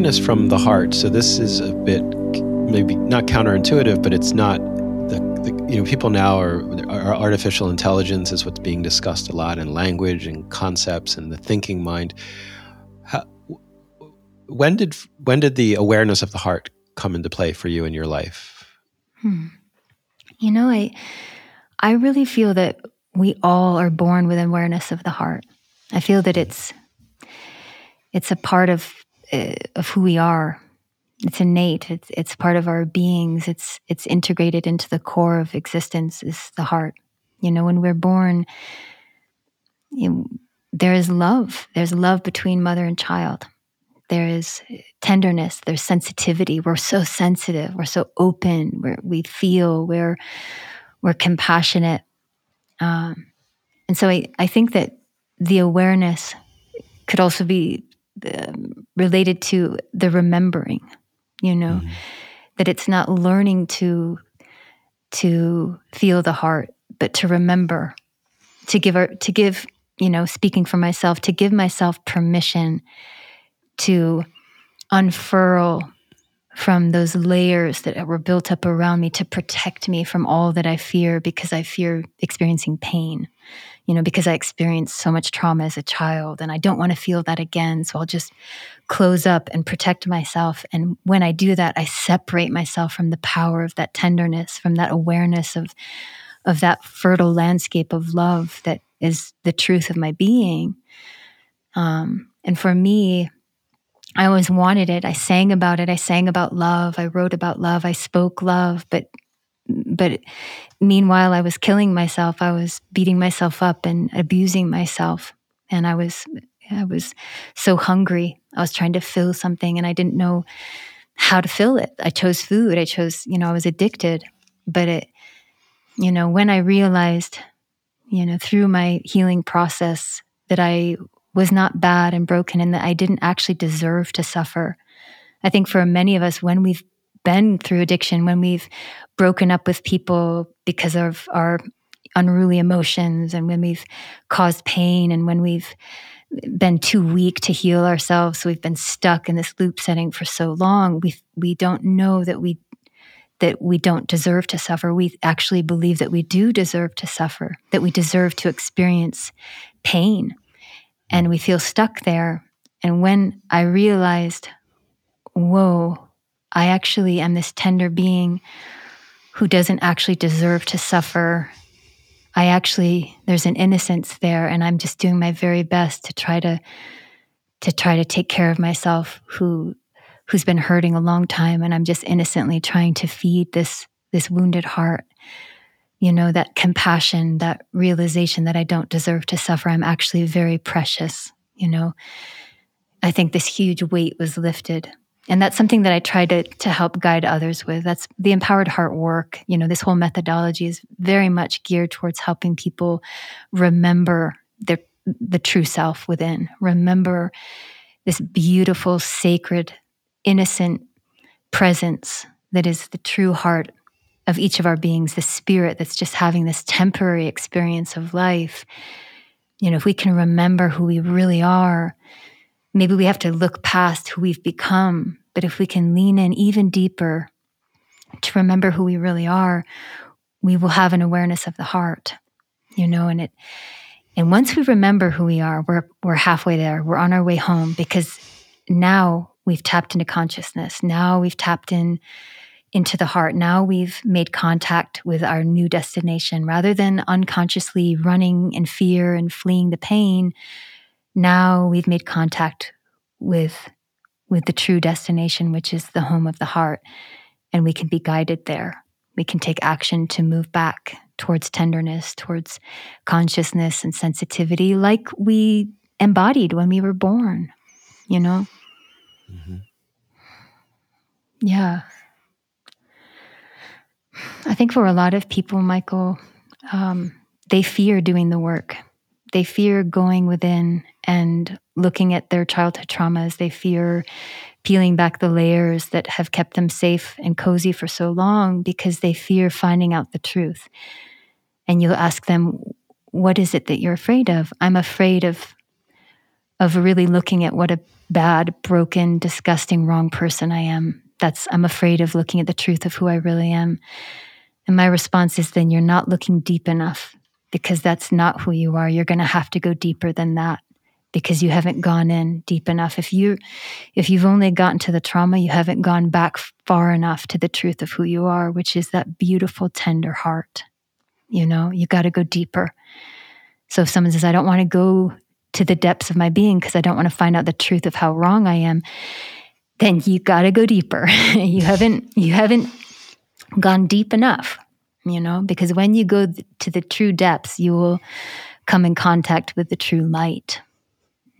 S2: Awareness from the heart. So this is a bit maybe not counterintuitive, but it's not the, the you know people now are, are artificial intelligence is what's being discussed a lot in language and concepts and the thinking mind. How, when did when did the awareness of the heart come into play for you in your life?
S3: Hmm. You know, I I really feel that we all are born with awareness of the heart. I feel that it's it's a part of of who we are. It's innate. It's it's part of our beings. It's it's integrated into the core of existence. Is the heart. You know, when we're born, you there is love. There's love between mother and child. There is tenderness. There's sensitivity. We're so sensitive. We're so open. We're, we feel. We're we're compassionate. Um, and so I, I think that the awareness could also be um, related to the remembering, you know, mm. that it's not learning to to feel the heart, but to remember, to give our, to give, you know, speaking for myself, to give myself permission to unfurl from those layers that were built up around me to protect me from all that I fear because I fear experiencing pain, you know, because I experienced so much trauma as a child and I don't want to feel that again. So I'll just close up and protect myself. And when I do that, I separate myself from the power of that tenderness, from that awareness of, of that fertile landscape of love that is the truth of my being. Um, and for me, I always wanted it. I sang about it. I sang about love. I wrote about love. I spoke love. But but meanwhile, I was killing myself. I was beating myself up and abusing myself. And I was I was so hungry. I was trying to fill something, and I didn't know how to fill it. I chose food. I chose you know I was addicted. But it you know when I realized you know through my healing process that I was not bad and broken and that I didn't actually deserve to suffer. I think for many of us, when we've been through addiction, when we've broken up with people because of our unruly emotions, and when we've caused pain, and when we've been too weak to heal ourselves, so we've been stuck in this loop setting for so long, we we don't know that we that we don't deserve to suffer. We actually believe that we do deserve to suffer, that we deserve to experience pain and we feel stuck there. And when I realized, whoa, I actually am this tender being who doesn't actually deserve to suffer. I actually, there's an innocence there, and I'm just doing my very best to try to to try to take care of myself who who's been hurting a long time and I'm just innocently trying to feed this this wounded heart you know, that compassion, that realization that I don't deserve to suffer. I'm actually very precious, you know. I think this huge weight was lifted. And that's something that I try to, to help guide others with. That's the empowered heart work. You know, this whole methodology is very much geared towards helping people remember their the true self within. Remember this beautiful, sacred, innocent presence that is the true heart of each of our beings, the spirit that's just having this temporary experience of life. You know, if we can remember who we really are, maybe we have to look past who we've become. But if we can lean in even deeper to remember who we really are, we will have an awareness of the heart, you know, and it, and once we remember who we are, we're, we're halfway there. We're on our way home because now we've tapped into consciousness. Now we've tapped in into the heart. Now we've made contact with our new destination rather than unconsciously running in fear and fleeing the pain. Now we've made contact with with the true destination, which is the home of the heart, and we can be guided there. We can take action to move back towards tenderness, towards consciousness and sensitivity, like we embodied when we were born, you know? Mm-hmm. Yeah. I think for a lot of people, Michael, um, they fear doing the work. They fear going within and looking at their childhood traumas. They fear peeling back the layers that have kept them safe and cozy for so long because they fear finding out the truth. And you'll ask them, What is it that you're afraid of? I'm afraid of of really looking at what a bad, broken, disgusting, wrong person I am. That's I'm afraid of looking at the truth of who I really am. And my response is then you're not looking deep enough because that's not who you are. You're going to have to go deeper than that because you haven't gone in deep enough. If you if you've only gotten to the trauma, you haven't gone back far enough to the truth of who you are, which is that beautiful tender heart. You know, you got to go deeper. So if someone says I don't want to go to the depths of my being because I don't want to find out the truth of how wrong I am, then you got to go deeper. *laughs* you haven't you haven't gone deep enough, you know, because when you go to the true depths, you will come in contact with the true light,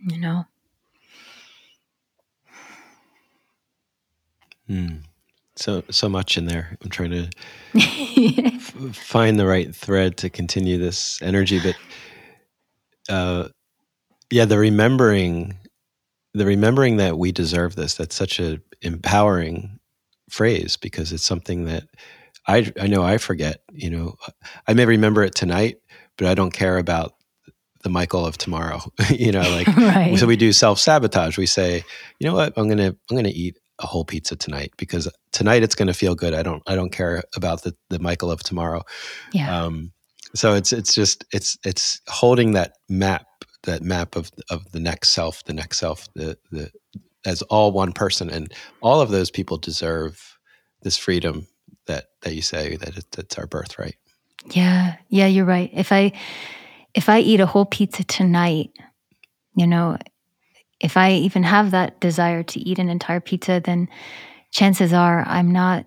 S3: you know.
S2: Hmm. So so much in there. I'm trying to *laughs* f- find the right thread to continue this energy, but uh, yeah, the remembering, the remembering that we deserve this. That's such a empowering phrase because it's something that I I know I forget. You know, I may remember it tonight, but I don't care about the Michael of tomorrow. *laughs* you know, like *laughs*
S3: right.
S2: so we do self sabotage. We say, you know what, I'm gonna I'm gonna eat a whole pizza tonight because tonight it's gonna feel good. I don't I don't care about the the Michael of tomorrow.
S3: Yeah.
S2: Um, so it's it's just it's it's holding that map that map of of the next self, the next self, the the as all one person, and all of those people deserve this freedom that that you say that it, it's our birthright.
S3: Yeah, yeah, you're right. If I if I eat a whole pizza tonight, you know, if I even have that desire to eat an entire pizza, then chances are I'm not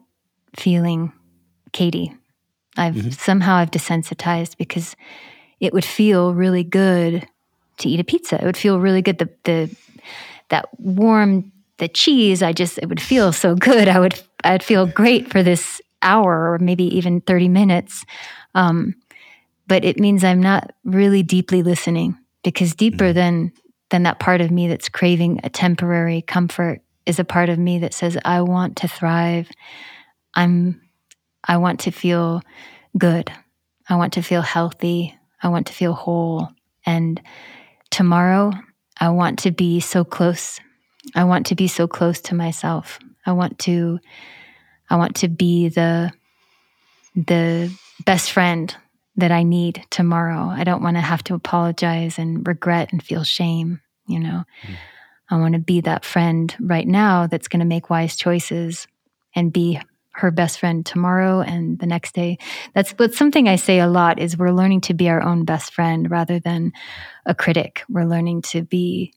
S3: feeling Katie. I've mm-hmm. somehow I've desensitized because it would feel really good to eat a pizza. It would feel really good. The the that warm the cheese, I just it would feel so good. I would I'd feel great for this hour or maybe even 30 minutes. Um, but it means I'm not really deeply listening because deeper mm. than than that part of me that's craving a temporary comfort is a part of me that says I want to thrive. I'm I want to feel good. I want to feel healthy. I want to feel whole. And tomorrow, I want to be so close. I want to be so close to myself. I want to I want to be the the best friend that I need tomorrow. I don't want to have to apologize and regret and feel shame, you know. Mm. I want to be that friend right now that's going to make wise choices and be her best friend tomorrow and the next day. That's but something I say a lot is we're learning to be our own best friend rather than a critic. We're learning to be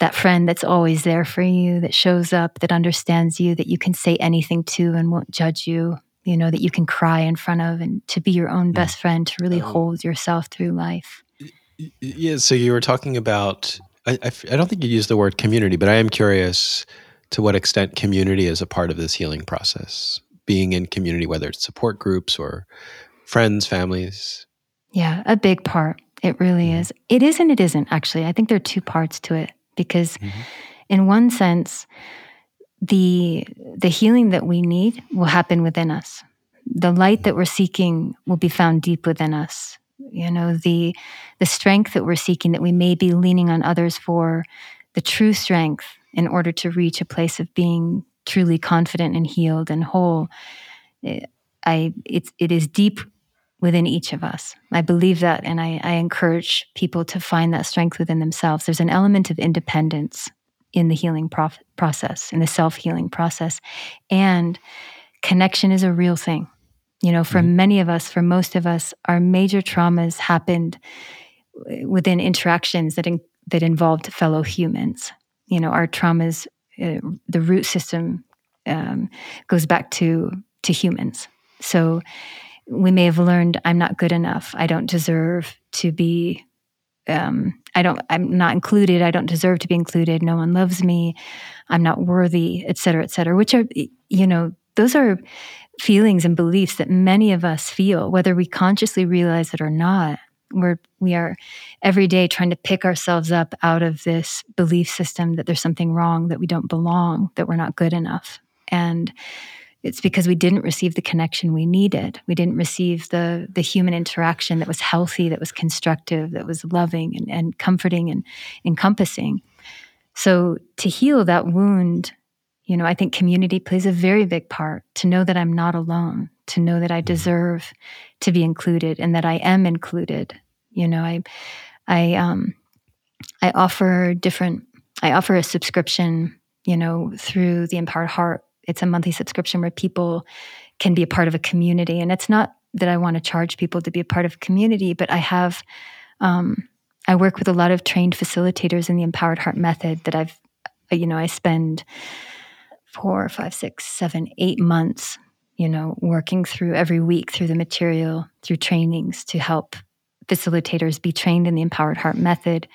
S3: that friend that's always there for you, that shows up, that understands you, that you can say anything to and won't judge you, you know, that you can cry in front of and to be your own best friend, to really um, hold yourself through life.
S2: Yeah. So you were talking about, I, I, I don't think you used the word community, but I am curious to what extent community is a part of this healing process being in community whether it's support groups or friends families
S3: yeah a big part it really mm-hmm. is it is and it isn't actually i think there are two parts to it because mm-hmm. in one sense the the healing that we need will happen within us the light that we're seeking will be found deep within us you know the the strength that we're seeking that we may be leaning on others for the true strength in order to reach a place of being truly confident and healed and whole. Eh, I it's it is deep within each of us. I believe that, and I, I encourage people to find that strength within themselves. There's an element of independence in the healing prof- process, in the self healing process, and connection is a real thing. You know, for mm-hmm. many of us, for most of us, our major traumas happened within interactions that in, that involved fellow humans you know our traumas uh, the root system um, goes back to to humans so we may have learned i'm not good enough. I don't deserve to be um, i don't i'm not included. I don't deserve to be included. No one loves me. I'm not worthy et cetera et cetera which are you know those are feelings and beliefs that many of us feel whether we consciously realize it or not. We're we are every day trying to pick ourselves up out of this belief system that there's something wrong that we don't belong that we're not good enough. And it's because we didn't receive the connection we needed. We didn't receive the the human interaction that was healthy, that was constructive, that was loving and, and comforting and encompassing. So to heal that wound, you know, I think community plays a very big part to know that I'm not alone, to know that I mm-hmm. deserve to be included and that I am included. You know, I I um I offer different I offer a subscription, you know, through the Empowered Heart it's a monthly subscription where people can be a part of a community. And it's not that I want to charge people to be a part of a community, but I have, um, I work with a lot of trained facilitators in the Empowered Heart Method that I've, you know, I spend four, five, six, seven, eight months, you know, working through every week through the material, through trainings to help facilitators be trained in the Empowered Heart Method.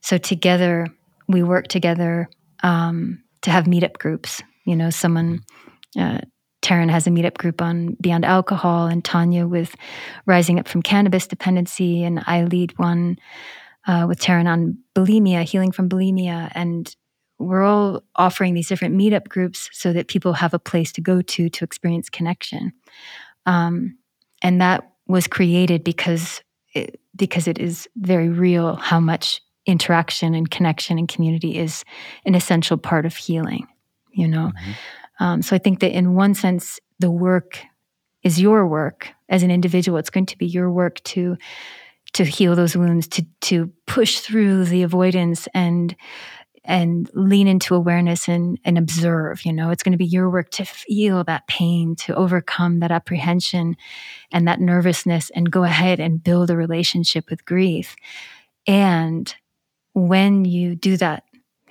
S3: So together, we work together um, to have meetup groups you know, someone, uh, Taryn has a meetup group on Beyond Alcohol, and Tanya with Rising Up from Cannabis Dependency, and I lead one uh, with Taryn on bulimia, healing from bulimia, and we're all offering these different meetup groups so that people have a place to go to to experience connection. Um, and that was created because it, because it is very real how much interaction and connection and community is an essential part of healing you know? Mm-hmm. um, so i think that in one sense the work is your work as an individual. It's going to be your work to to heal those wounds to to push through the avoidance and and lean into awareness and and observe you know? It's going to be your work to feel that pain to overcome that apprehension and that nervousness and go ahead and build a relationship with grief. And when you do that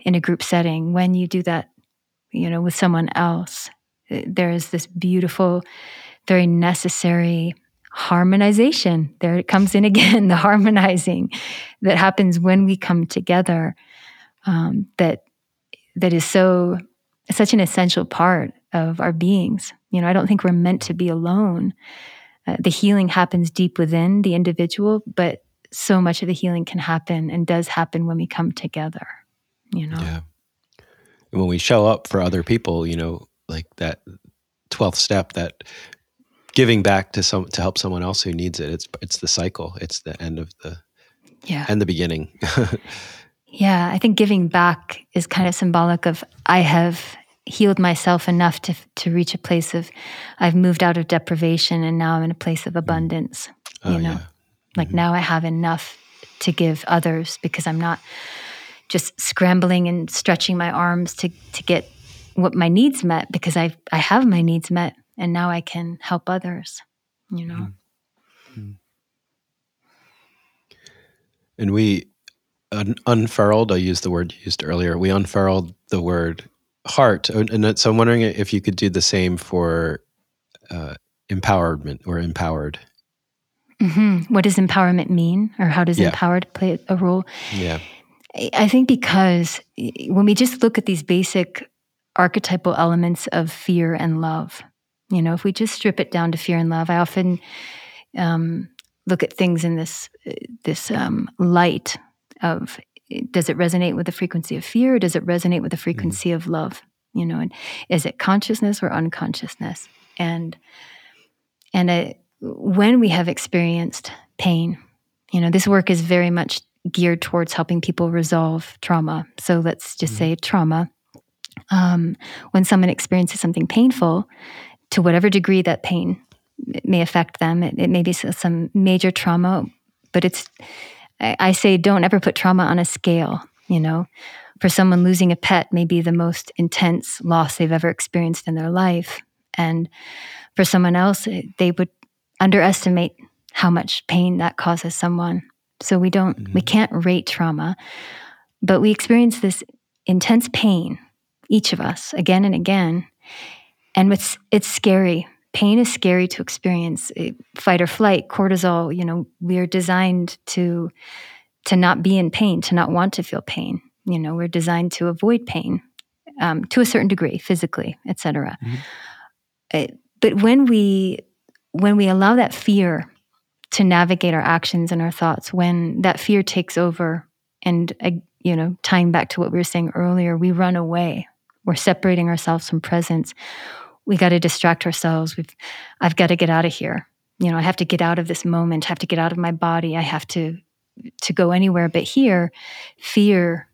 S3: in a group setting when you do that you know, with someone else. Uh, there is this beautiful, very necessary harmonization. There it comes in *laughs* again, the harmonizing that happens when we come together. Um, that that is so such an essential part of our beings. You know, I don't think we're meant to be alone. Uh, the healing happens deep within the individual, but so much of the healing can happen and does happen when we come together. You know.
S2: Yeah when we show up for other people, you know, like that 12th step, that giving back to some to help someone else who needs it. It's it's the cycle. It's the end of the
S3: yeah
S2: and the beginning. *laughs*
S3: yeah, I think giving back is kind of symbolic of I have healed myself enough to to reach a place of I've moved out of deprivation and now I'm in a place of mm. abundance. Mm. Oh, you know, yeah. like mm-hmm. now I have enough to give others because I'm not just scrambling and stretching my arms to to get what my needs met because I I have my needs met and now I can help others, you know. Mm-hmm.
S2: And we un- unfurled, I used the word used earlier. We unfurled the word heart. And so I'm wondering if you could do the same for uh, empowerment or empowered.
S3: Mm-hmm. What does empowerment mean, or how does yeah. empowered play a role?
S2: Yeah.
S3: I think because when we just look at these basic archetypal elements of fear and love, you know, if we just strip it down to fear and love, I often um, look at things in this this um, light of does it resonate with the frequency of fear? Or does it resonate with the mm-hmm. frequency mm-hmm. of love? You know, and is it consciousness or unconsciousness? And and uh, when we have experienced pain, you know, this work is very much geared towards helping people resolve trauma. So let's just mm-hmm. say trauma. Um, when someone experiences something painful, to whatever degree that pain may affect them, it, it may be some major trauma, but it's, I, I say, don't ever put trauma on a scale, you know. For someone, losing a pet may be the most intense loss they've ever experienced in their life. And for someone else, they would underestimate how much pain that causes someone. So we don't, mm-hmm. we can't rate trauma, but we experience this intense pain, each of us, again and again. And it's, it's scary. Pain is scary to experience. Fight or flight, cortisol, you know, we are designed to, to not be in pain, to not want to feel pain. You know, we're designed to avoid pain um, to a certain degree, physically, etc. Mm-hmm. Uh, but when we when we allow that fear to navigate our actions and our thoughts when that fear takes over and uh, you know tying back to what we were saying earlier we run away we're separating ourselves from presence we got to distract ourselves. We've, I've got to get out of here. You know, I have to get out of this moment. I have to get out of my body. I have to to go anywhere but here. Fear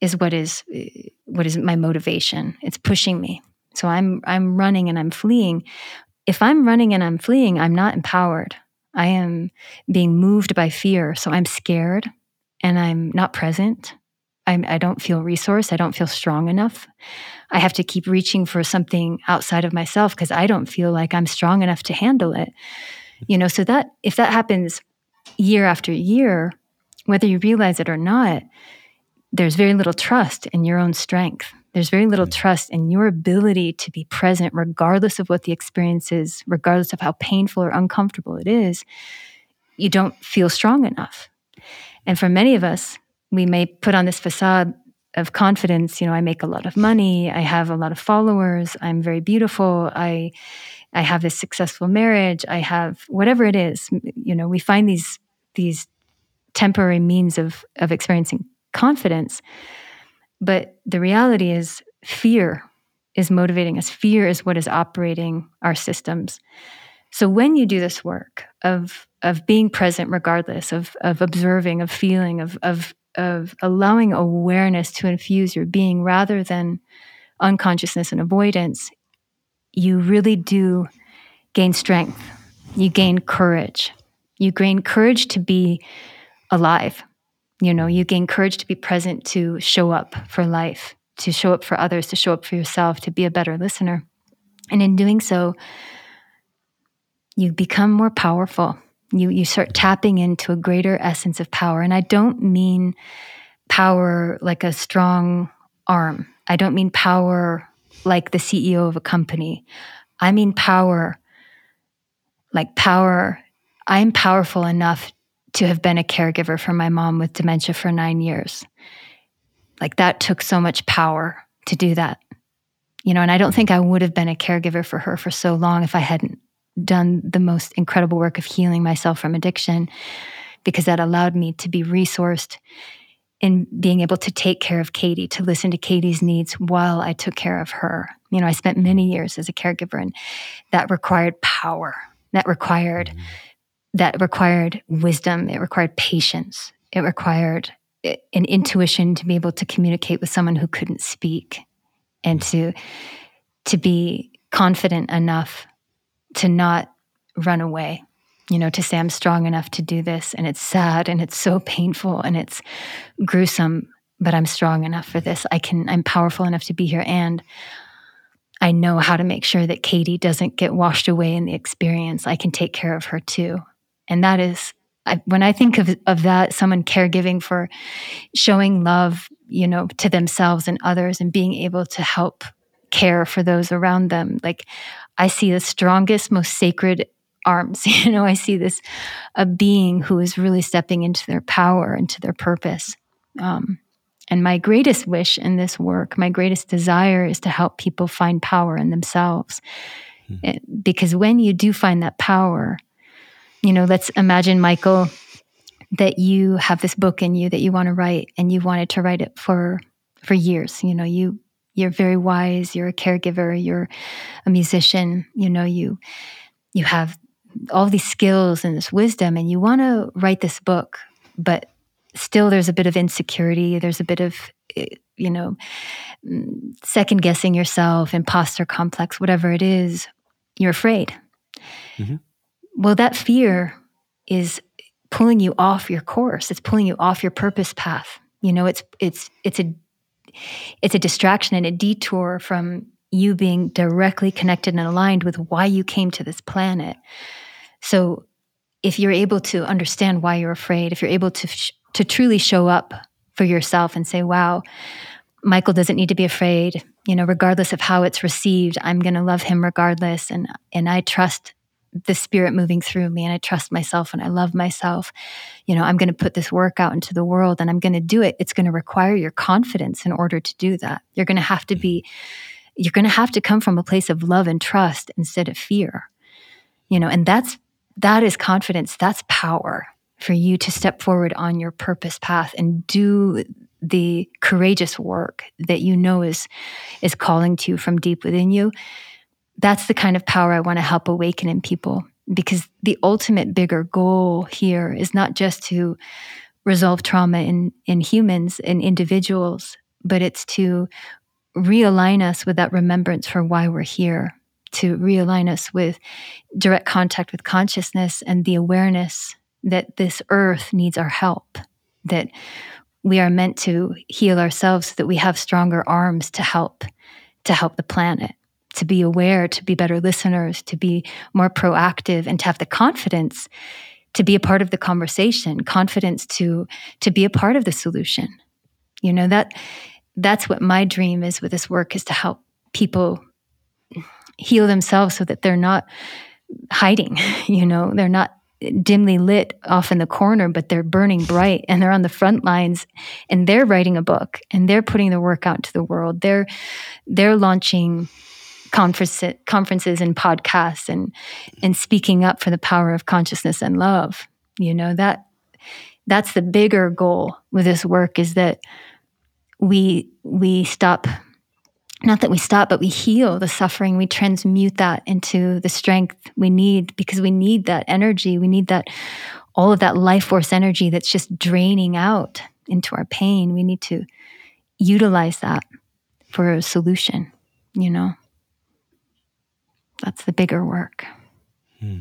S3: is what is what is my motivation. It's pushing me. So I'm I'm running and I'm fleeing. If I'm running and I'm fleeing, I'm not empowered. I am being moved by fear. So I'm scared and I'm not present. I'm, I do not feel resourced. I don't feel strong enough. I have to keep reaching for something outside of myself because I don't feel like I'm strong enough to handle it. You know, so that if that happens year after year, whether you realize it or not, there's very little trust in your own strength. There's very little trust in your ability to be present, regardless of what the experience is, regardless of how painful or uncomfortable it is. You don't feel strong enough. And for many of us, we may put on this facade of confidence you know i make a lot of money i have a lot of followers i'm very beautiful i i have this successful marriage i have whatever it is you know we find these these temporary means of of experiencing confidence but the reality is fear is motivating us fear is what is operating our systems so when you do this work of of being present regardless of of observing of feeling of of of allowing awareness to infuse your being rather than unconsciousness and avoidance, you really do gain strength. You gain courage. You gain courage to be alive. You know, you gain courage to be present, to show up for life, to show up for others, to show up for yourself, to be a better listener. And in doing so, you become more powerful. You you start tapping into a greater essence of power. And i don't mean power like a strong arm. I don't mean power like the ceo of a company. I mean power like power i'm powerful enough to have been a caregiver for my mom with dementia for 9 years like that took so much power to do that you know and i don't think i would have been a caregiver for her for so long if i hadn't done the most incredible work of healing myself from addiction because that allowed me to be resourced in being able to take care of Katie, to listen to Katie's needs while I took care of her. You know, I spent many years as a caregiver and that required power. That required mm-hmm. That required wisdom, it required patience. It required an intuition to be able to communicate with someone who couldn't speak and to to be confident enough to not run away, you know, to say I'm strong enough to do this. And it's sad and it's so painful and it's gruesome, but I'm strong enough for this. I can, I'm powerful enough to be here. And I know how to make sure that Katie doesn't get washed away in the experience. I can take care of her too. And that is, I, when I think of, of that, someone caregiving for showing love, you know, to themselves and others and being able to help care for those around them. Like I see the strongest, most sacred arms. *laughs* You know, I see this a being who is really stepping into their power, into their purpose. Um, and my greatest wish in this work, my greatest desire is to help people find power in themselves. Mm-hmm. It, because when you do find that power, you know, let's imagine, Michael, that you have this book in you that you want to write and you wanted to write it for for years. You know, you you're very wise you're a caregiver you're a musician you know you you have all these skills and this wisdom and you want to write this book but still there's a bit of insecurity there's a bit of eh, you know mm, second guessing yourself imposter complex whatever it is you're afraid mm-hmm. Well that fear is pulling you off your course. It's pulling you off your purpose path. You know it's it's it's a it's a distraction and a detour from you being directly connected and aligned with why you came to this planet. So if you're able to understand why you're afraid, if you're able to sh- to truly show up for yourself and say, "Wow, Michael doesn't need to be afraid, you know, regardless of how it's received, I'm going to love him regardless and and I trust the spirit moving through me and I trust myself and I love myself. You know, I'm going to put this work out into the world and I'm going to do it. It's going to require your confidence in order to do that. You're going to have to mm-hmm. be, you're going to have to come from a place of love and trust instead of fear. You know, and that's, that is confidence. That's power for you to step forward on your purpose path and do the courageous work that you know is, is calling to you from deep within you that's the kind of power I want to help awaken in people because the ultimate bigger goal here is not just to resolve trauma in, in humans and individuals, but it's to realign us with that remembrance for why we're here, to realign us with direct contact with consciousness and the awareness that this earth needs our help, that we are meant to heal ourselves so that we have stronger arms to help to help the planet to be aware to be better listeners to be more proactive and to have the confidence to be a part of the conversation confidence to to be a part of the solution. You know that that's what my dream is with this work is to help people heal themselves so that they're not hiding *laughs* you know they're not dimly lit off in the corner but they're burning bright and they're on the front lines and they're writing a book and they're putting their work out to the world. They're they're launching conference, conferences and podcasts and and speaking up for the power of consciousness and love. You know that that's the bigger goal with this work is that we we stop not that we stop but we heal the suffering. We transmute that into the strength we need because we need that energy. We need that all of that life force energy that's just draining out into our pain. We need to utilize that for a solution you know that's the bigger work. Hmm.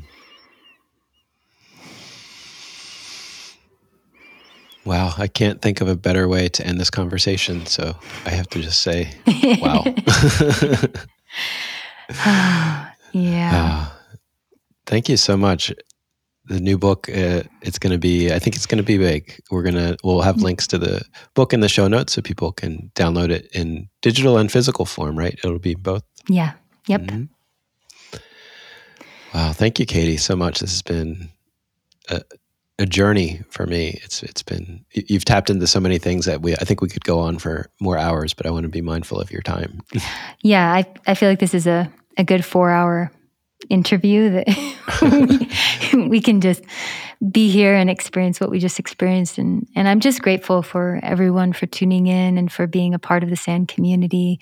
S2: Wow, I can't think of a better way to end this conversation. So I have to just say, *laughs* wow. *sighs*
S3: yeah. Uh,
S2: thank you so much. The new book, uh, it's going to be, I think it's going to be big. We're going to, we'll have mm. links to the book in the show notes so people can download it in digital and physical form, right? It'll be both.
S3: Yeah. Yep. Mm-hmm.
S2: Wow, thank you, Katie, so much. This has been a, a journey for me. It's it's been you've tapped into so many things that we I think we could go on for more hours, but I want to be mindful of your time.
S3: yeah, I I feel like this is a a good four hour interview that we, *laughs* we can just be here and experience what we just experienced and and I'm just grateful for everyone for tuning in and for being a part of the SAND community.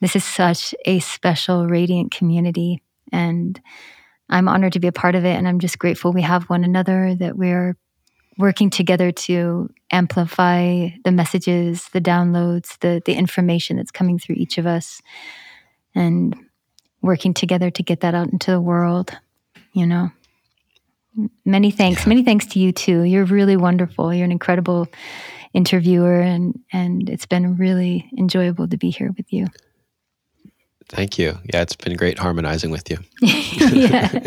S3: This is such a special radiant community and I'm honored to be a part of it. And I'm just grateful we have one another, that we're working together to amplify the messages, the downloads, the, the information that's coming through each of us, and working together to get that out into the world, you know. Many thanks. Yeah. Many thanks to you too. You're really wonderful. You're an incredible interviewer and and it's been really enjoyable to be here with you.
S2: Thank you. Yeah, it's been great harmonizing with you. *laughs* yeah. *laughs*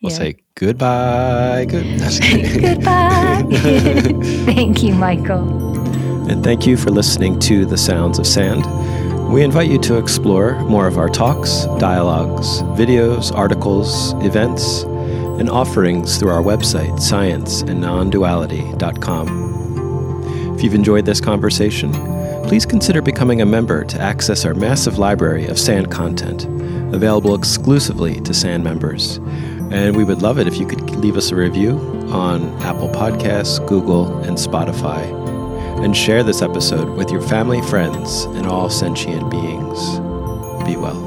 S2: we'll yeah. say goodbye. Good. *laughs*
S3: goodbye. thank you, Michael.
S2: And thank you for listening to The Sounds of SAND. We invite you to explore more of our talks, dialogues, videos, articles, events, and offerings through our website, scienceandnonduality.com. If you've enjoyed this conversation, please consider becoming a member to access our massive library of SAND content, available exclusively to SAND members. And we would love it if you could leave us a review on Apple Podcasts, Google, and Spotify. And share this episode with your family, friends, and all sentient beings. Be well.